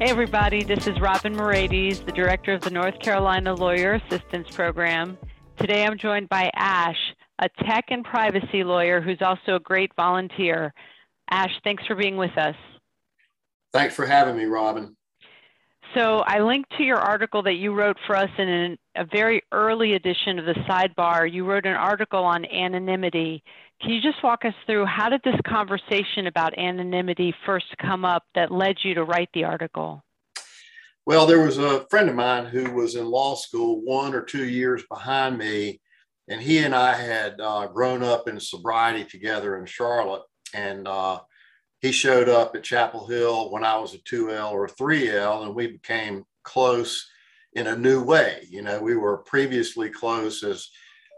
Hey, everybody, this is Robynn Moraites, the director of the North Carolina Lawyer Assistance Program. Today I'm joined by Ash, a tech and privacy lawyer who's also a great volunteer. Ash, thanks for being with us. Thanks for having me, Robynn. So, I linked to your article that you wrote for us in an, a very early edition of the sidebar. You wrote an article on anonymity. Can you just walk us through how did this conversation about anonymity first come up that led you to write the article? Well, there was a friend of mine who was in law school one or two years behind me, and he and I had uh, grown up in sobriety together in Charlotte. And uh, he showed up at Chapel Hill when I was a 2L or a 3L, and we became close in a new way. You know, we were previously close as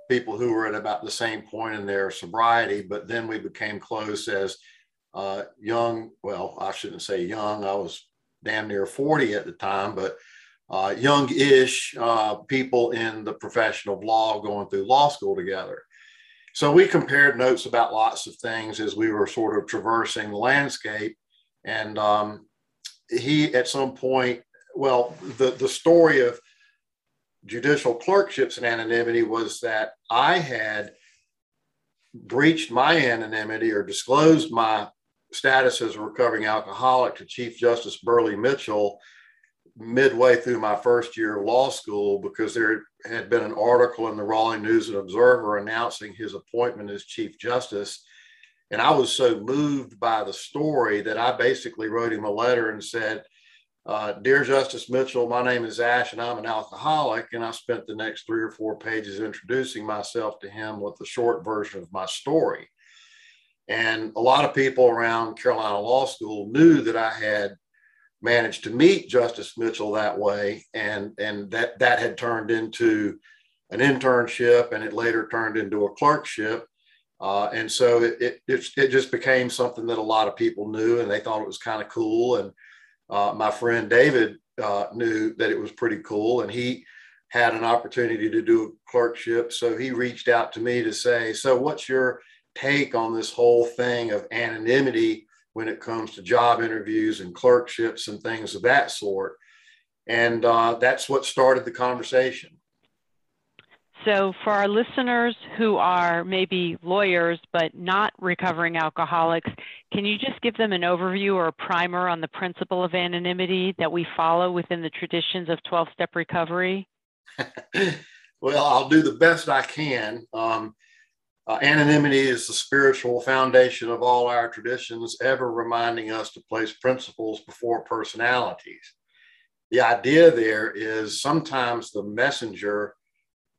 people who were at about the same point in their sobriety, but then we became close as uh, young, well, I shouldn't say young, I was damn near 40 at the time, but uh, young-ish uh, people in the profession of law going through law school together. So we compared notes about lots of things as we were sort of traversing the landscape. And um, he, at some point, well, the, the story of judicial clerkships and anonymity was that I had breached my anonymity or disclosed my status as a recovering alcoholic to Chief Justice Burley Mitchell midway through my first year of law school because there had been an article in the Raleigh News and Observer announcing his appointment as Chief Justice. And I was so moved by the story that I basically wrote him a letter and said, uh, Dear Justice Mitchell, my name is Ash and I'm an alcoholic. And I spent the next three or four pages introducing myself to him with the short version of my story. And a lot of people around Carolina Law School knew that I had managed to meet Justice Mitchell that way, and and that that had turned into an internship, and it later turned into a clerkship. Uh, and so it, it, it just became something that a lot of people knew, and they thought it was kind of cool. And uh, my friend David uh, knew that it was pretty cool, and he had an opportunity to do a clerkship. So he reached out to me to say, "So, what's your take on this whole thing of anonymity when it comes to job interviews and clerkships and things of that sort. And uh, that's what started the conversation. So, for our listeners who are maybe lawyers but not recovering alcoholics, can you just give them an overview or a primer on the principle of anonymity that we follow within the traditions of 12 step recovery? well, I'll do the best I can. Um, uh, anonymity is the spiritual foundation of all our traditions, ever reminding us to place principles before personalities. The idea there is sometimes the messenger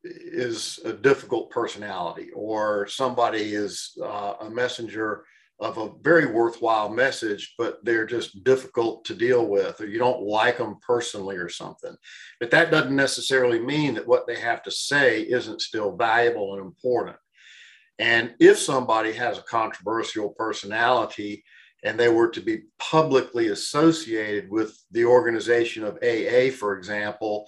is a difficult personality, or somebody is uh, a messenger of a very worthwhile message, but they're just difficult to deal with, or you don't like them personally or something. But that doesn't necessarily mean that what they have to say isn't still valuable and important. And if somebody has a controversial personality and they were to be publicly associated with the organization of AA, for example,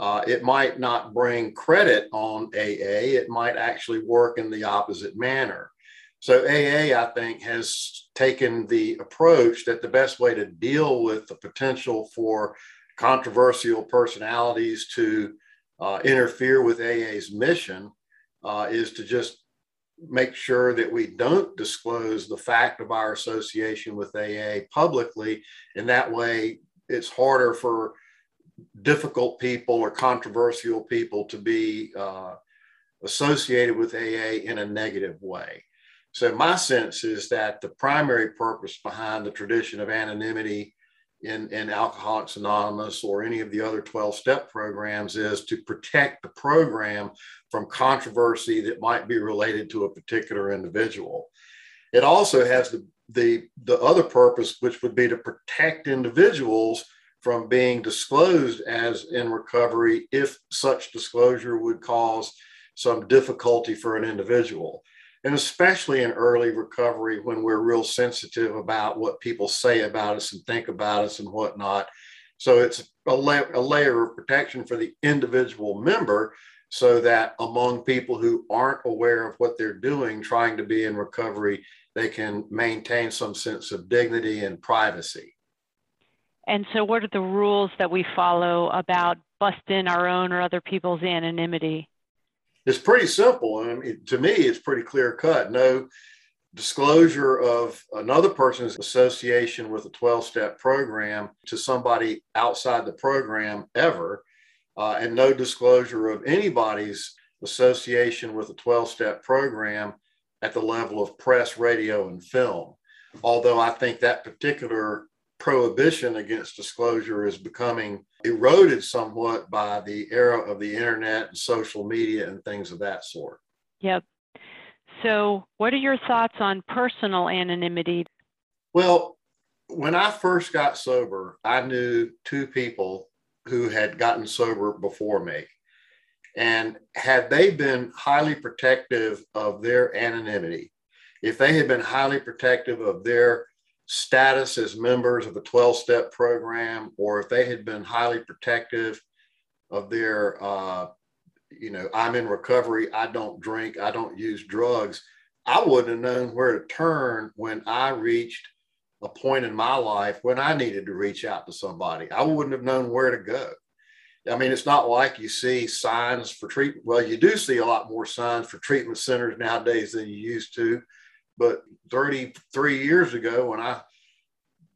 uh, it might not bring credit on AA. It might actually work in the opposite manner. So, AA, I think, has taken the approach that the best way to deal with the potential for controversial personalities to uh, interfere with AA's mission uh, is to just make sure that we don't disclose the fact of our association with AA publicly. And that way, it's harder for difficult people or controversial people to be uh, associated with AA in a negative way. So, my sense is that the primary purpose behind the tradition of anonymity in, in Alcoholics Anonymous or any of the other 12 step programs is to protect the program from controversy that might be related to a particular individual. It also has the, the, the other purpose, which would be to protect individuals from being disclosed as in recovery if such disclosure would cause some difficulty for an individual. And especially in early recovery when we're real sensitive about what people say about us and think about us and whatnot. So it's a, la- a layer of protection for the individual member so that among people who aren't aware of what they're doing, trying to be in recovery, they can maintain some sense of dignity and privacy. And so, what are the rules that we follow about busting our own or other people's anonymity? It's pretty simple. I mean, to me, it's pretty clear cut. No disclosure of another person's association with a 12 step program to somebody outside the program ever, uh, and no disclosure of anybody's association with a 12 step program at the level of press, radio, and film. Although I think that particular prohibition against disclosure is becoming eroded somewhat by the era of the internet and social media and things of that sort. Yep. So, what are your thoughts on personal anonymity? Well, when I first got sober, I knew two people who had gotten sober before me. And had they been highly protective of their anonymity, if they had been highly protective of their status as members of the 12 step program, or if they had been highly protective of their, uh, you know, I'm in recovery, I don't drink, I don't use drugs, I wouldn't have known where to turn when I reached a point in my life when I needed to reach out to somebody. I wouldn't have known where to go. I mean, it's not like you see signs for treatment. Well, you do see a lot more signs for treatment centers nowadays than you used to. But 33 years ago, when I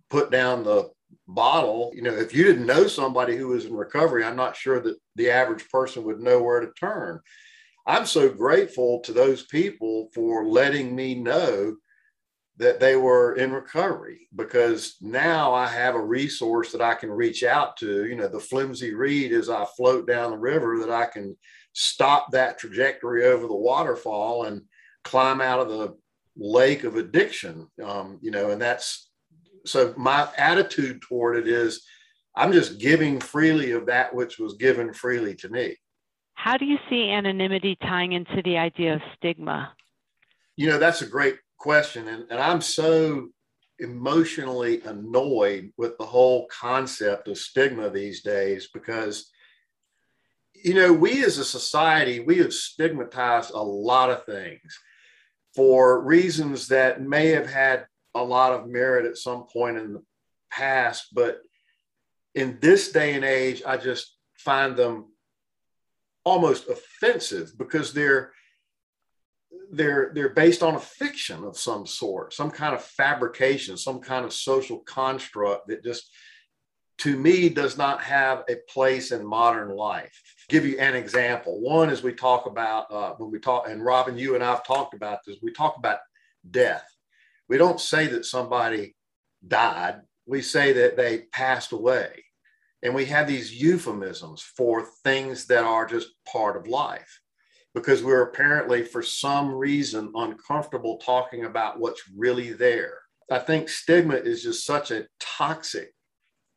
put down the bottle, you know, if you didn't know somebody who was in recovery, I'm not sure that the average person would know where to turn. I'm so grateful to those people for letting me know that they were in recovery because now I have a resource that I can reach out to, you know, the flimsy reed as I float down the river that I can stop that trajectory over the waterfall and climb out of the lake of addiction um, you know and that's so my attitude toward it is i'm just giving freely of that which was given freely to me. How do you see anonymity tying into the idea of stigma? You know that's a great question and, and i'm so emotionally annoyed with the whole concept of stigma these days because you know we as a society we have stigmatized a lot of things for reasons that may have had a lot of merit at some point in the past, but in this day and age, I just find them almost offensive because they're they're they're based on a fiction of some sort, some kind of fabrication, some kind of social construct that just to me does not have a place in modern life. Give you an example. One is we talk about uh, when we talk, and Robynn, you and I've talked about this. We talk about death. We don't say that somebody died. We say that they passed away, and we have these euphemisms for things that are just part of life, because we're apparently, for some reason, uncomfortable talking about what's really there. I think stigma is just such a toxic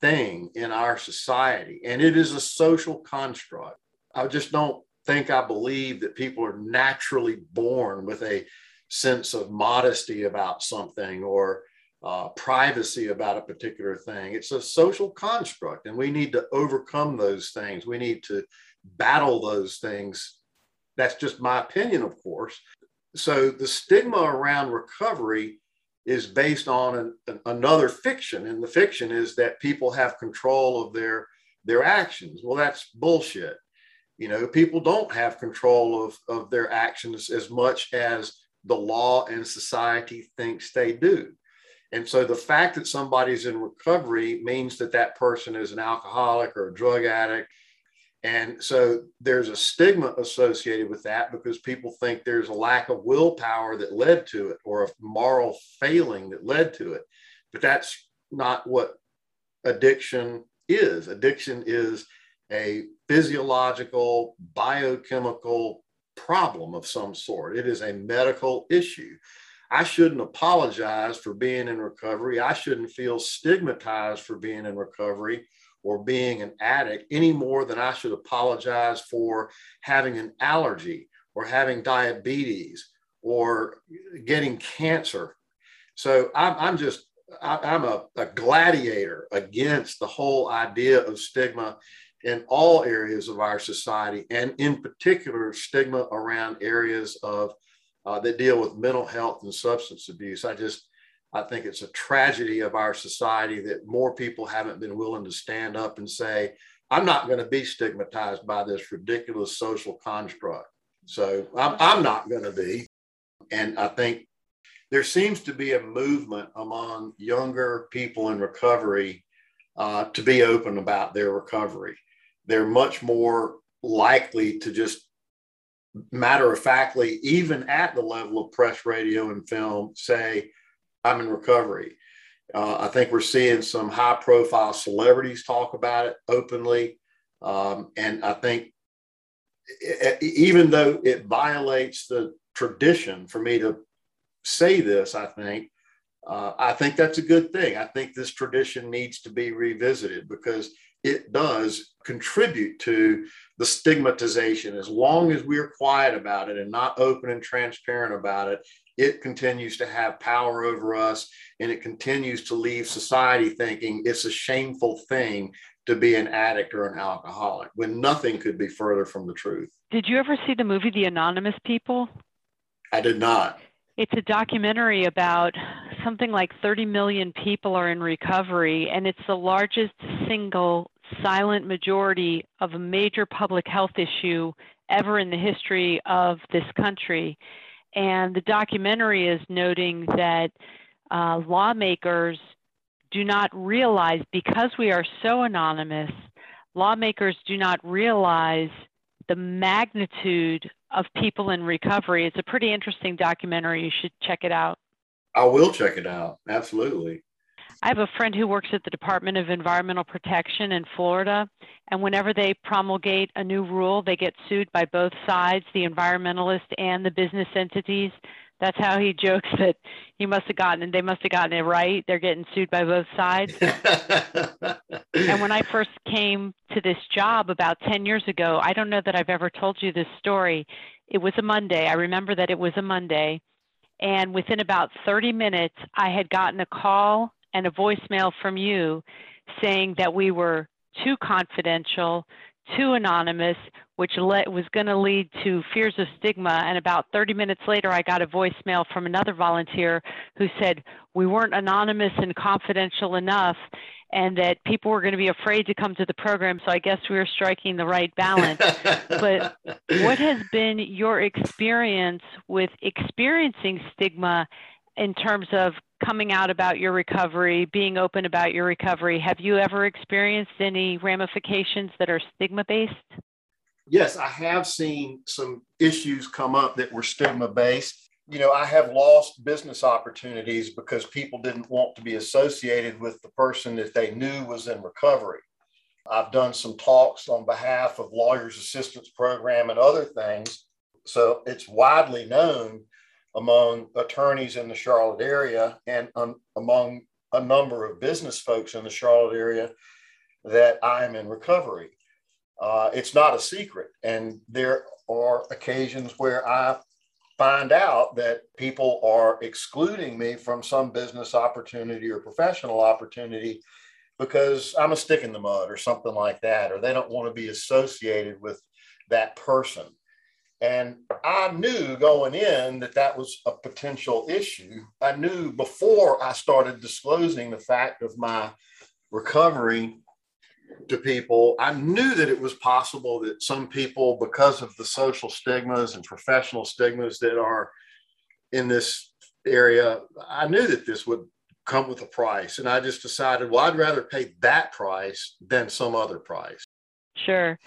thing in our society, and it is a social construct. I just don't think I believe that people are naturally born with a sense of modesty about something or uh, privacy about a particular thing. It's a social construct, and we need to overcome those things. We need to battle those things. That's just my opinion, of course. So, the stigma around recovery is based on an, an, another fiction and the fiction is that people have control of their their actions well that's bullshit you know people don't have control of, of their actions as much as the law and society thinks they do and so the fact that somebody's in recovery means that that person is an alcoholic or a drug addict and so there's a stigma associated with that because people think there's a lack of willpower that led to it or a moral failing that led to it. But that's not what addiction is. Addiction is a physiological, biochemical problem of some sort, it is a medical issue. I shouldn't apologize for being in recovery. I shouldn't feel stigmatized for being in recovery or being an addict any more than I should apologize for having an allergy or having diabetes or getting cancer. So I'm, I'm just, I, am a, a gladiator against the whole idea of stigma in all areas of our society, and in particular, stigma around areas of uh, that deal with mental health and substance abuse. I just, I think it's a tragedy of our society that more people haven't been willing to stand up and say, I'm not going to be stigmatized by this ridiculous social construct. So I'm, I'm not going to be. And I think there seems to be a movement among younger people in recovery uh, to be open about their recovery. They're much more likely to just matter of factly, even at the level of press, radio, and film, say, I'm in recovery. Uh, I think we're seeing some high profile celebrities talk about it openly. Um, and I think it, even though it violates the tradition for me to say this, I think, uh, I think that's a good thing. I think this tradition needs to be revisited because it does contribute to the stigmatization. As long as we're quiet about it and not open and transparent about it, it continues to have power over us and it continues to leave society thinking it's a shameful thing to be an addict or an alcoholic when nothing could be further from the truth. Did you ever see the movie The Anonymous People? I did not. It's a documentary about something like 30 million people are in recovery, and it's the largest single silent majority of a major public health issue ever in the history of this country. And the documentary is noting that uh, lawmakers do not realize, because we are so anonymous, lawmakers do not realize the magnitude of people in recovery. It's a pretty interesting documentary. You should check it out. I will check it out. Absolutely. I have a friend who works at the Department of Environmental Protection in Florida, and whenever they promulgate a new rule, they get sued by both sides, the environmentalist and the business entities. That's how he jokes that he must have gotten it, they must have gotten it right. They're getting sued by both sides. and when I first came to this job about 10 years ago, I don't know that I've ever told you this story. It was a Monday. I remember that it was a Monday. And within about 30 minutes, I had gotten a call and a voicemail from you saying that we were too confidential, too anonymous, which le- was going to lead to fears of stigma. And about 30 minutes later, I got a voicemail from another volunteer who said we weren't anonymous and confidential enough and that people were going to be afraid to come to the program. So I guess we were striking the right balance. but what has been your experience with experiencing stigma in terms of coming out about your recovery, being open about your recovery? Have you ever experienced any ramifications that are stigma based? Yes, I have seen some issues come up that were stigma based. You know, I have lost business opportunities because people didn't want to be associated with the person that they knew was in recovery. I've done some talks on behalf of Lawyers Assistance Program and other things. So it's widely known among attorneys in the Charlotte area and um, among a number of business folks in the Charlotte area that I am in recovery. Uh, it's not a secret. And there are occasions where I find out that people are excluding me from some business opportunity or professional opportunity because I'm a stick in the mud or something like that, or they don't want to be associated with that person. And I knew going in that that was a potential issue. I knew before I started disclosing the fact of my recovery to people, I knew that it was possible that some people, because of the social stigmas and professional stigmas that are in this area, I knew that this would come with a price. And I just decided, well, I'd rather pay that price than some other price. Sure.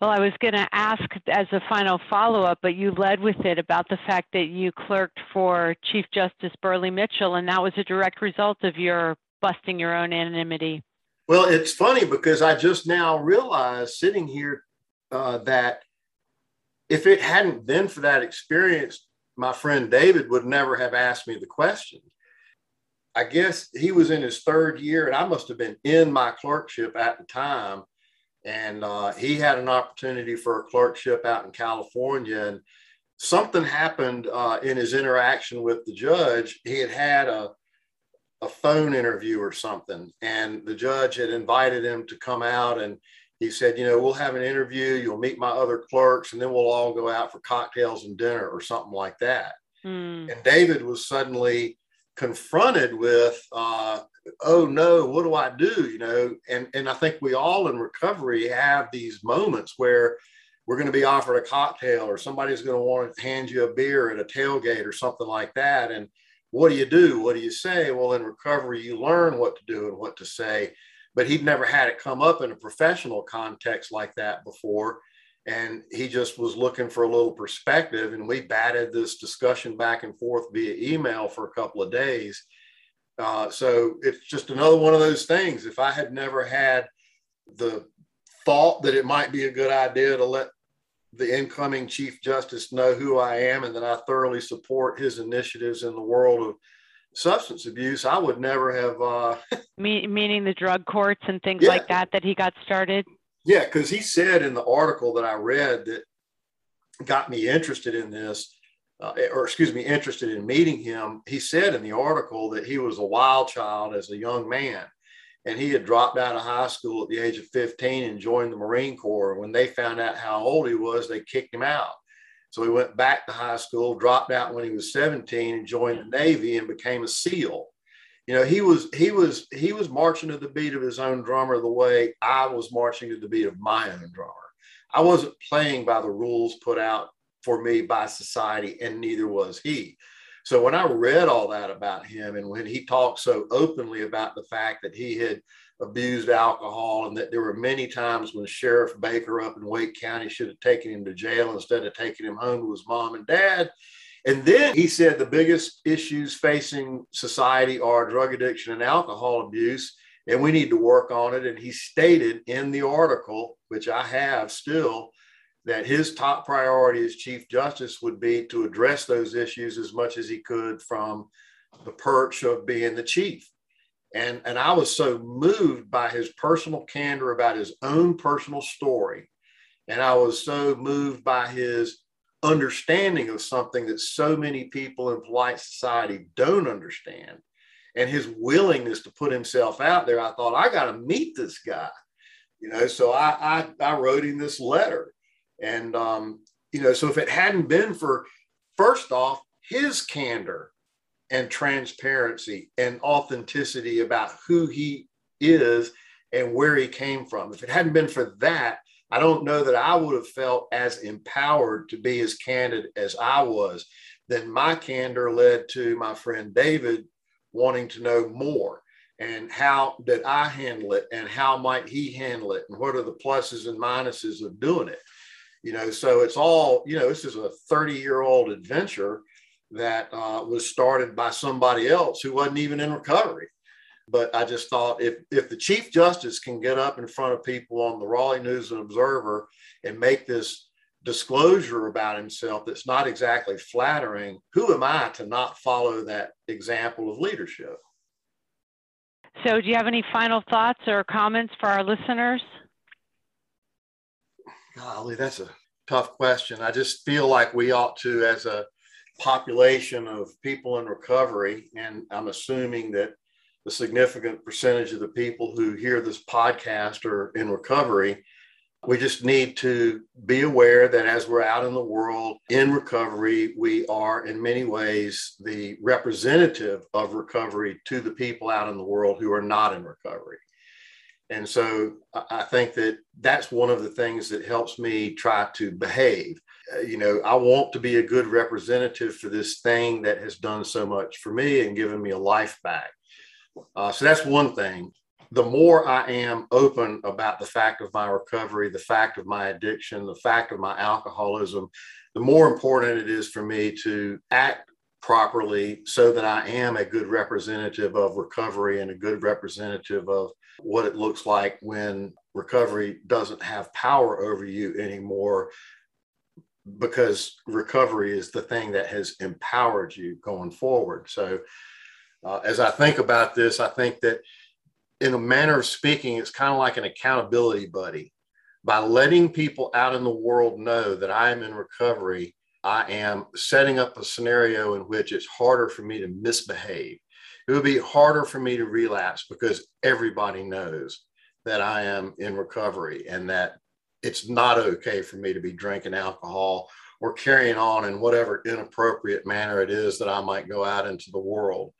Well, I was going to ask as a final follow up, but you led with it about the fact that you clerked for Chief Justice Burley Mitchell, and that was a direct result of your busting your own anonymity. Well, it's funny because I just now realized sitting here uh, that if it hadn't been for that experience, my friend David would never have asked me the question. I guess he was in his third year, and I must have been in my clerkship at the time. And uh, he had an opportunity for a clerkship out in California. And something happened uh, in his interaction with the judge. He had had a, a phone interview or something, and the judge had invited him to come out and he said, you know, we'll have an interview, you'll meet my other clerks, and then we'll all go out for cocktails and dinner or something like that. Mm. And David was suddenly confronted with, uh, oh no, what do I do? You know, and, and I think we all in recovery have these moments where we're going to be offered a cocktail or somebody's going to want to hand you a beer at a tailgate or something like that. And what do you do? What do you say? Well, in recovery, you learn what to do and what to say. But he'd never had it come up in a professional context like that before and he just was looking for a little perspective and we batted this discussion back and forth via email for a couple of days uh, so it's just another one of those things if i had never had the thought that it might be a good idea to let the incoming chief justice know who i am and that i thoroughly support his initiatives in the world of substance abuse i would never have uh, meaning the drug courts and things yeah. like that that he got started yeah, because he said in the article that I read that got me interested in this, uh, or excuse me, interested in meeting him. He said in the article that he was a wild child as a young man. And he had dropped out of high school at the age of 15 and joined the Marine Corps. When they found out how old he was, they kicked him out. So he went back to high school, dropped out when he was 17 and joined the Navy and became a SEAL you know he was he was he was marching to the beat of his own drummer the way i was marching to the beat of my own drummer i wasn't playing by the rules put out for me by society and neither was he so when i read all that about him and when he talked so openly about the fact that he had abused alcohol and that there were many times when sheriff baker up in wake county should have taken him to jail instead of taking him home to his mom and dad and then he said the biggest issues facing society are drug addiction and alcohol abuse, and we need to work on it. And he stated in the article, which I have still, that his top priority as Chief Justice would be to address those issues as much as he could from the perch of being the chief. And, and I was so moved by his personal candor about his own personal story. And I was so moved by his understanding of something that so many people in polite society don't understand and his willingness to put himself out there i thought i got to meet this guy you know so I, I, I wrote him this letter and um you know so if it hadn't been for first off his candor and transparency and authenticity about who he is and where he came from if it hadn't been for that I don't know that I would have felt as empowered to be as candid as I was. Then my candor led to my friend David wanting to know more and how did I handle it and how might he handle it and what are the pluses and minuses of doing it. You know, so it's all, you know, this is a 30 year old adventure that uh, was started by somebody else who wasn't even in recovery. But I just thought if if the Chief Justice can get up in front of people on the Raleigh News and Observer and make this disclosure about himself that's not exactly flattering, who am I to not follow that example of leadership? So, do you have any final thoughts or comments for our listeners? Golly, that's a tough question. I just feel like we ought to, as a population of people in recovery, and I'm assuming that the significant percentage of the people who hear this podcast are in recovery. We just need to be aware that as we're out in the world in recovery, we are in many ways the representative of recovery to the people out in the world who are not in recovery. And so I think that that's one of the things that helps me try to behave. Uh, you know, I want to be a good representative for this thing that has done so much for me and given me a life back. Uh, so that's one thing. The more I am open about the fact of my recovery, the fact of my addiction, the fact of my alcoholism, the more important it is for me to act properly so that I am a good representative of recovery and a good representative of what it looks like when recovery doesn't have power over you anymore because recovery is the thing that has empowered you going forward. So uh, as I think about this, I think that in a manner of speaking, it's kind of like an accountability buddy. By letting people out in the world know that I am in recovery, I am setting up a scenario in which it's harder for me to misbehave. It would be harder for me to relapse because everybody knows that I am in recovery and that it's not okay for me to be drinking alcohol or carrying on in whatever inappropriate manner it is that I might go out into the world.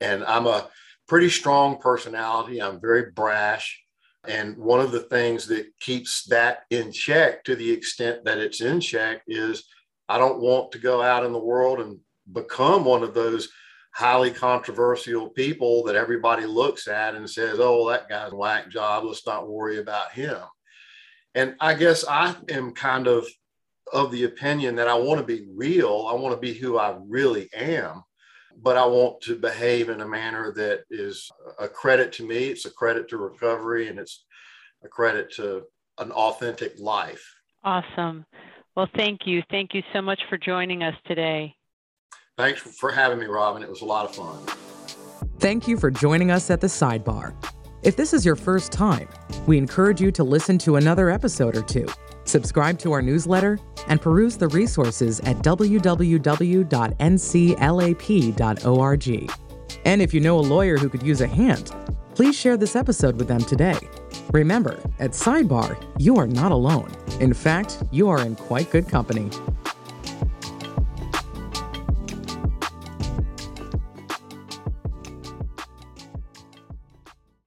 And I'm a pretty strong personality. I'm very brash. And one of the things that keeps that in check to the extent that it's in check is I don't want to go out in the world and become one of those highly controversial people that everybody looks at and says, oh, that guy's a whack job. Let's not worry about him. And I guess I am kind of of the opinion that I want to be real. I want to be who I really am, but I want to behave in a manner that is a credit to me. It's a credit to recovery and it's a credit to an authentic life. Awesome. Well, thank you. Thank you so much for joining us today. Thanks for having me, Robynn. It was a lot of fun. Thank you for joining us at the sidebar. If this is your first time, we encourage you to listen to another episode or two, subscribe to our newsletter, and peruse the resources at www.nclap.org. And if you know a lawyer who could use a hand, please share this episode with them today. Remember, at Sidebar, you are not alone. In fact, you are in quite good company.